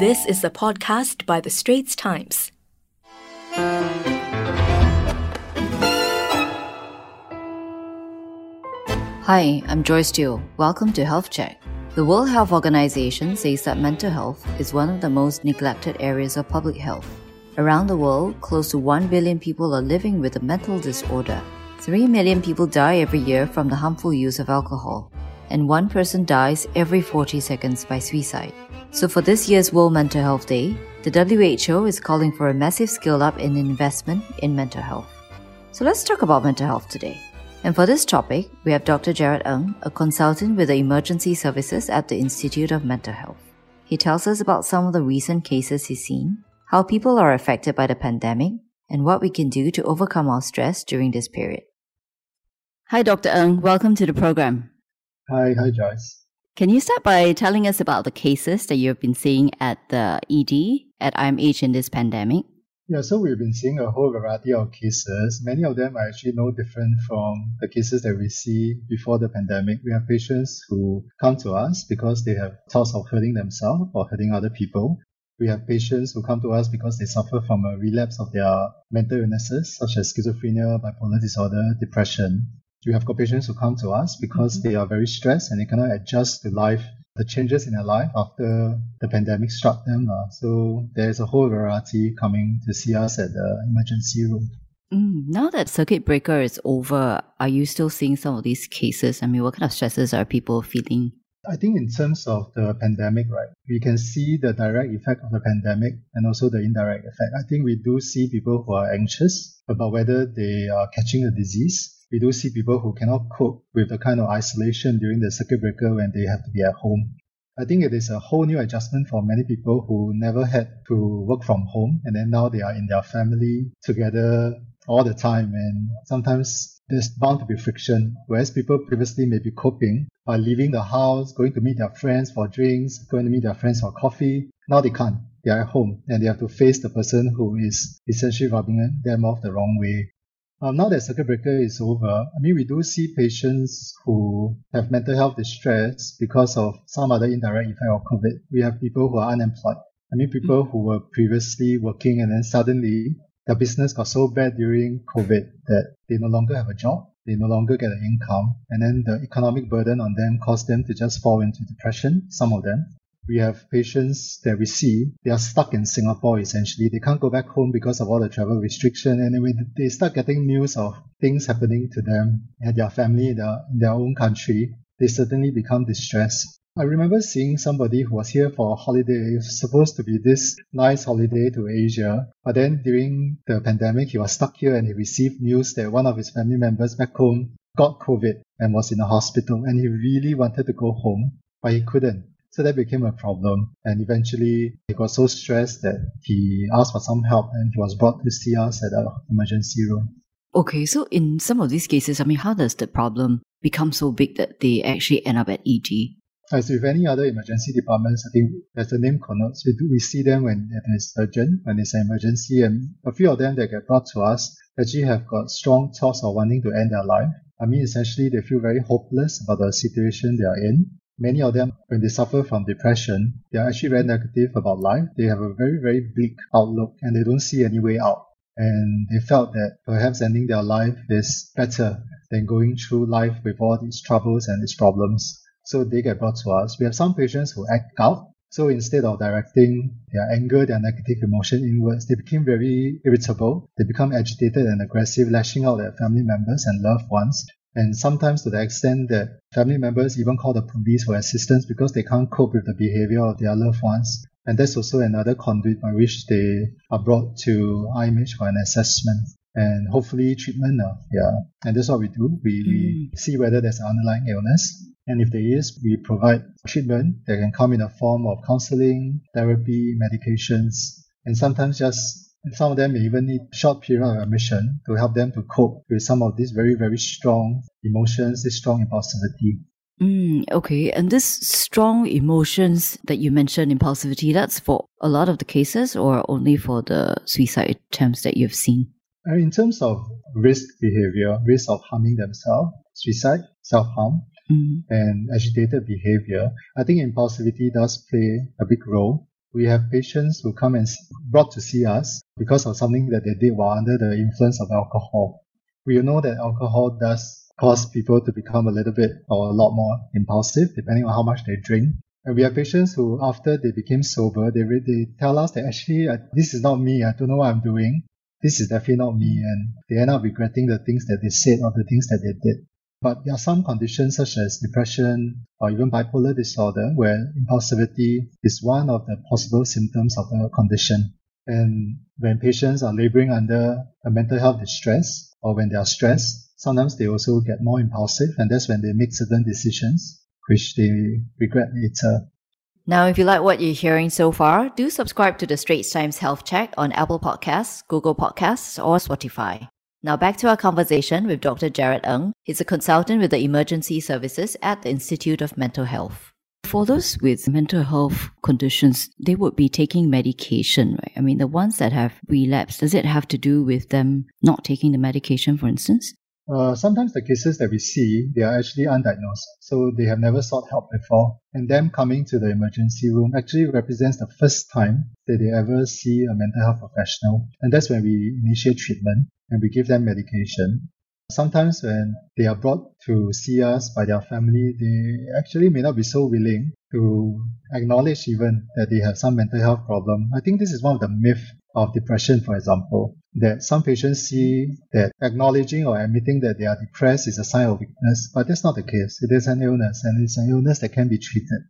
This is a podcast by The Straits Times. Hi, I'm Joyce Teo. Welcome to Health Check. The World Health Organization says that mental health is one of the most neglected areas of public health. Around the world, close to 1 billion people are living with a mental disorder. 3 million people die every year from the harmful use of alcohol, and one person dies every 40 seconds by suicide. So, for this year's World Mental Health Day, the WHO is calling for a massive scale up in investment in mental health. So, let's talk about mental health today. And for this topic, we have Dr. Jared Ng, a consultant with the Emergency Services at the Institute of Mental Health. He tells us about some of the recent cases he's seen, how people are affected by the pandemic, and what we can do to overcome our stress during this period. Hi, Dr. Ng. Welcome to the program. Hi, hi, Joyce. Can you start by telling us about the cases that you've been seeing at the ED at IMH in this pandemic? Yeah, so we've been seeing a whole variety of cases. Many of them are actually no different from the cases that we see before the pandemic. We have patients who come to us because they have thoughts of hurting themselves or hurting other people. We have patients who come to us because they suffer from a relapse of their mental illnesses, such as schizophrenia, bipolar disorder, depression. We have got patients who come to us because mm-hmm. they are very stressed and they cannot adjust to life the changes in their life after the pandemic struck them. Uh. So there's a whole variety coming to see us at the emergency room. Mm, now that circuit breaker is over, are you still seeing some of these cases? I mean, what kind of stresses are people feeling? I think in terms of the pandemic, right, we can see the direct effect of the pandemic and also the indirect effect. I think we do see people who are anxious about whether they are catching the disease we do see people who cannot cope with the kind of isolation during the circuit breaker when they have to be at home. I think it is a whole new adjustment for many people who never had to work from home and then now they are in their family together all the time and sometimes there's bound to be friction. Whereas people previously may be coping by leaving the house, going to meet their friends for drinks, going to meet their friends for coffee. Now they can't. They are at home and they have to face the person who is essentially rubbing them off the wrong way. Um, now that circuit breaker is over, I mean, we do see patients who have mental health distress because of some other indirect effect of COVID. We have people who are unemployed. I mean, people mm-hmm. who were previously working and then suddenly their business got so bad during COVID that they no longer have a job. They no longer get an income. And then the economic burden on them caused them to just fall into depression, some of them we have patients that we see, they are stuck in Singapore essentially. They can't go back home because of all the travel restriction. And when they start getting news of things happening to them and their family in their, their own country, they certainly become distressed. I remember seeing somebody who was here for a holiday. It was supposed to be this nice holiday to Asia. But then during the pandemic, he was stuck here and he received news that one of his family members back home got COVID and was in a hospital. And he really wanted to go home, but he couldn't. So that became a problem. And eventually he got so stressed that he asked for some help and he was brought to see us at the emergency room. Okay, so in some of these cases, I mean, how does the problem become so big that they actually end up at ED? As with any other emergency departments, I think as the name connotes, we, do, we see them when it is urgent, when it's an emergency, and a few of them that get brought to us actually have got strong thoughts of wanting to end their life. I mean, essentially, they feel very hopeless about the situation they are in many of them, when they suffer from depression, they are actually very negative about life. They have a very, very bleak outlook and they don't see any way out. And they felt that perhaps ending their life is better than going through life with all these troubles and these problems. So they get brought to us. We have some patients who act out. So instead of directing their anger, their negative emotion inwards, they became very irritable. They become agitated and aggressive, lashing out at family members and loved ones and sometimes to the extent that family members even call the police for assistance because they can't cope with the behavior of their loved ones. And that's also another conduit by which they are brought to IMH for an assessment and hopefully treatment. Uh, yeah, and that's what we do. We, mm. we see whether there's an underlying illness. And if there is, we provide treatment that can come in the form of counseling, therapy, medications, and sometimes just some of them may even need short period of admission to help them to cope with some of these very, very strong emotions, this strong impulsivity. Mm, okay, and this strong emotions that you mentioned, impulsivity, that's for a lot of the cases or only for the suicide attempts that you've seen? Uh, in terms of risk behavior, risk of harming themselves, suicide, self harm, mm. and agitated behavior, I think impulsivity does play a big role We have patients who come and brought to see us because of something that they did while under the influence of alcohol. We know that alcohol does cause people to become a little bit or a lot more impulsive depending on how much they drink. And we have patients who, after they became sober, they, they tell us that actually, uh, this is not me. I don't know what I'm doing. This is definitely not me. And they end up regretting the things that they said or the things that they did. But there are some conditions such as depression or even bipolar disorder where impulsivity is one of the possible symptoms of the condition. And when patients are laboring under a mental health distress or when they are stressed, sometimes they also get more impulsive and that's when they make certain decisions which they regret later. Now, if you like what you're hearing so far, do subscribe to the Straits Times Health Check on Apple Podcasts, Google Podcasts, or Spotify. Now back to our conversation with Dr. Jared Ng. He's a consultant with the emergency services at the Institute of Mental Health. For those with mental health conditions, they would be taking medication, right? I mean, the ones that have relapsed, does it have to do with them not taking the medication, for instance? Uh, sometimes the cases that we see, they are actually undiagnosed. So they have never sought help before. And them coming to the emergency room actually represents the first time that they ever see a mental health professional. And that's when we initiate treatment and we give them medication. Sometimes when they are brought to see us by their family, they actually may not be so willing to acknowledge even that they have some mental health problem. I think this is one of the myths of depression, for example, that some patients see that acknowledging or admitting that they are depressed is a sign of weakness, but that's not the case. It is an illness and it's an illness that can be treated.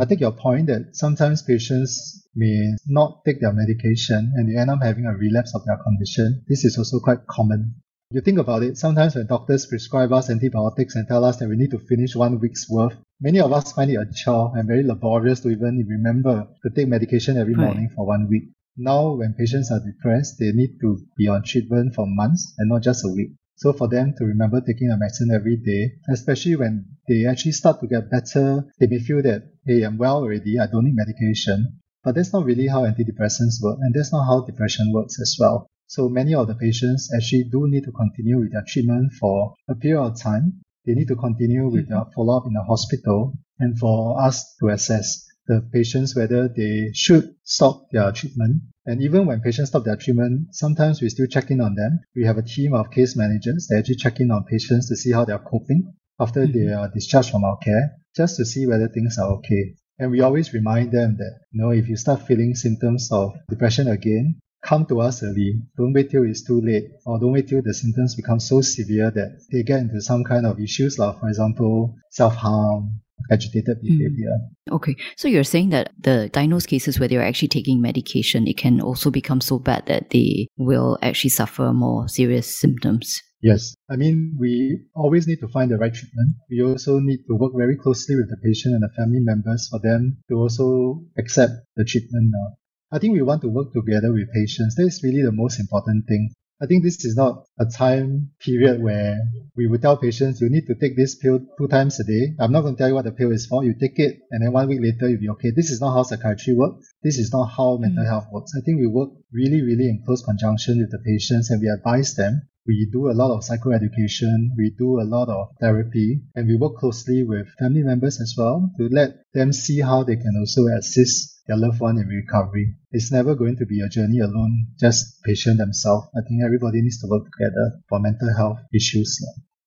I take your point that sometimes patients may not take their medication and they end up having a relapse of their condition. This is also quite common. You think about it, sometimes when doctors prescribe us antibiotics and tell us that we need to finish one week's worth, many of us find it a chore and very laborious to even remember to take medication every right. morning for one week. Now, when patients are depressed, they need to be on treatment for months and not just a week. So for them to remember taking a medicine every day, especially when they actually start to get better, they may feel that, hey, I'm well already, I don't need medication. But that's not really how antidepressants work, and that's not how depression works as well. So many of the patients actually do need to continue with their treatment for a period of time. They need to continue with mm-hmm. their follow-up in the hospital and for us to assess the patients whether they should stop their treatment. And even when patients stop their treatment, sometimes we still check in on them. We have a team of case managers that actually check in on patients to see how they're coping after mm-hmm. they are discharged from our care, just to see whether things are okay. And we always remind them that, you know, if you start feeling symptoms of depression again, come to us early. Don't wait till it's too late, or don't wait till the symptoms become so severe that they get into some kind of issues, like, for example, self-harm, agitated hmm. behavior. Mm. Okay, so you're saying that the diagnosed cases where they're actually taking medication, it can also become so bad that they will actually suffer more serious symptoms. Yes, I mean, we always need to find the right treatment. We also need to work very closely with the patient and the family members for them to also accept the treatment. Now. I think we want to work together with patients. That is really the most important thing. I think this is not a time period where we would tell patients you need to take this pill two times a day. I'm not going to tell you what the pill is for. You take it and then one week later you'll be okay. This is not how psychiatry works. This is not how mental mm. health works. I think we work really, really in close conjunction with the patients and we advise them we do a lot of psychoeducation, we do a lot of therapy, and we work closely with family members as well to let them see how they can also assist their loved one in recovery. It's never going to be a journey alone, just patient themselves. I think everybody needs to work together for mental health issues.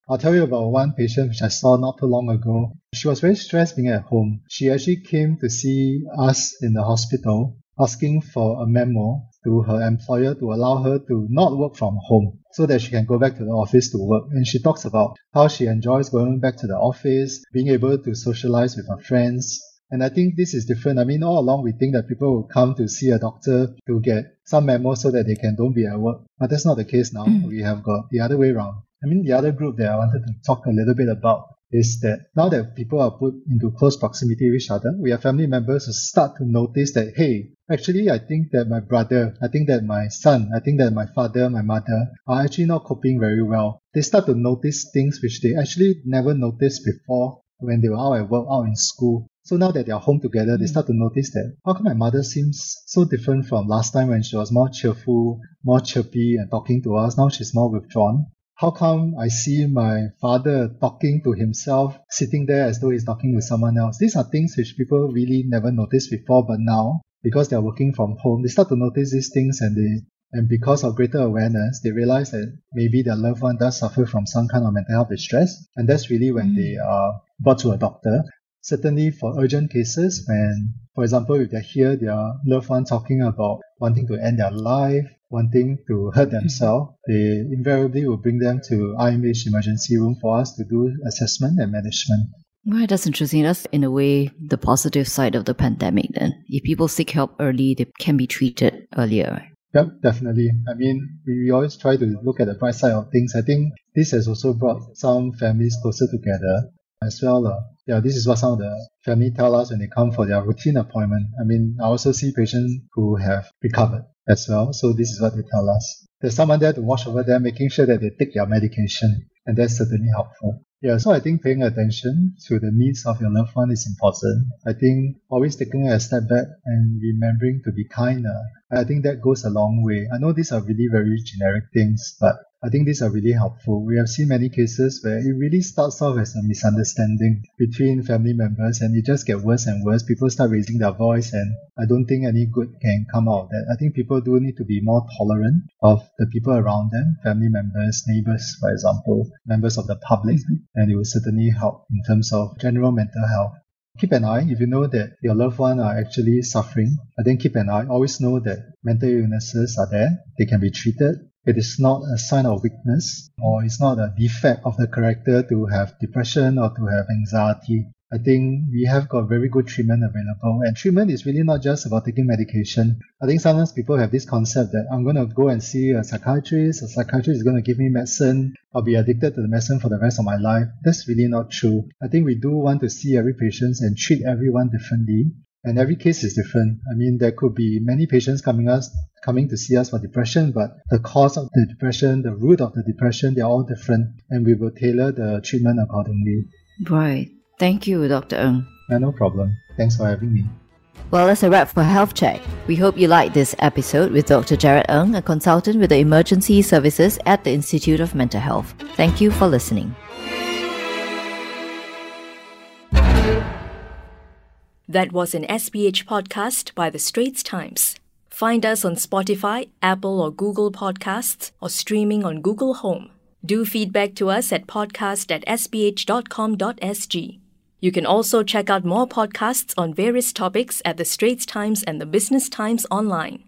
I'll tell you about one patient which I saw not too long ago. She was very stressed being at home. She actually came to see us in the hospital asking for a memo to her employer to allow her to not work from home so that she can go back to the office to work. And she talks about how she enjoys going back to the office, being able to socialize with her friends. And I think this is different. I mean, all along we think that people will come to see a doctor to get some memo so that they can don't be at work. But that's not the case now. Mm. We have got the other way around. I mean, the other group that I wanted to talk a little bit about is that now that people are put into close proximity with each other, we have family members who start to notice that, hey, actually, I think that my brother, I think that my son, I think that my father, my mother are actually not coping very well. They start to notice things which they actually never noticed before when they were out at work, out in school. So now that they are home together, they mm. start to notice that how come my mother seems so different from last time when she was more cheerful, more chirpy and talking to us. Now she's more withdrawn. How come I see my father talking to himself, sitting there as though he's talking with someone else? These are things which people really never noticed before, but now because they're working from home, they start to notice these things and they and because of greater awareness, they realize that maybe their loved one does suffer from some kind of mental health distress. And that's really when mm. they are brought to a doctor. Certainly for urgent cases, when, for example, if they hear their loved one talking about wanting to end their life, wanting to hurt themselves, they invariably will bring them to IMH emergency room for us to do assessment and management. Right, that's interesting. That's in a way the positive side of the pandemic then. If people seek help early, they can be treated earlier. Yep, definitely. I mean, we, we always try to look at the bright side of things. I think this has also brought some families closer together as well. Uh, yeah, this is what some of the family tell us when they come for their routine appointment. I mean, I also see patients who have recovered as well. So this is what they tell us. There's someone there to watch over them, making sure that they take their medication. And that's certainly helpful. Yeah, so I think paying attention to the needs of your loved one is important. I think always taking a step back and remembering to be kinder. I think that goes a long way. I know these are really very generic things, but I think these are really helpful. We have seen many cases where it really starts off as a misunderstanding between family members and it just gets worse and worse. People start raising their voice and I don't think any good can come out of that. I think people do need to be more tolerant of the people around them, family members, neighbors, for example, members of the public, and it will certainly help in terms of general mental health keep an eye. If you know that your loved one are actually suffering uh, i think keep an eye. Always know that mental illnesses are there. They can be treated. It is not a sign of weakness or it's not a defect of the character to have depression or to have anxiety. I think we have got very good treatment available. And treatment is really not just about taking medication. I think sometimes people have this concept that I'm going to go and see a psychiatrist, a psychiatrist is going to give me medicine, I'll be addicted to the medicine for the rest of my life. That's really not true. I think we do want to see every patient and treat everyone differently. And every case is different. I mean, there could be many patients coming us coming to see us for depression, but the cause of the depression, the root of the depression, they're all different, and we will tailor the treatment accordingly. Right. Thank you, Dr. Ng. Yeah, no problem. Thanks for having me. Well, that's a wrap for Health Check. We hope you liked this episode with Dr. Jared Ng, a consultant with the Emergency Services at the Institute of Mental Health. Thank you for listening. That was an SPH podcast by The Straits Times. Find us on Spotify, Apple or Google Podcasts, or streaming on Google Home. Do feedback to us at podcast at sph.com.sg. You can also check out more podcasts on various topics at The Straits Times and The Business Times online.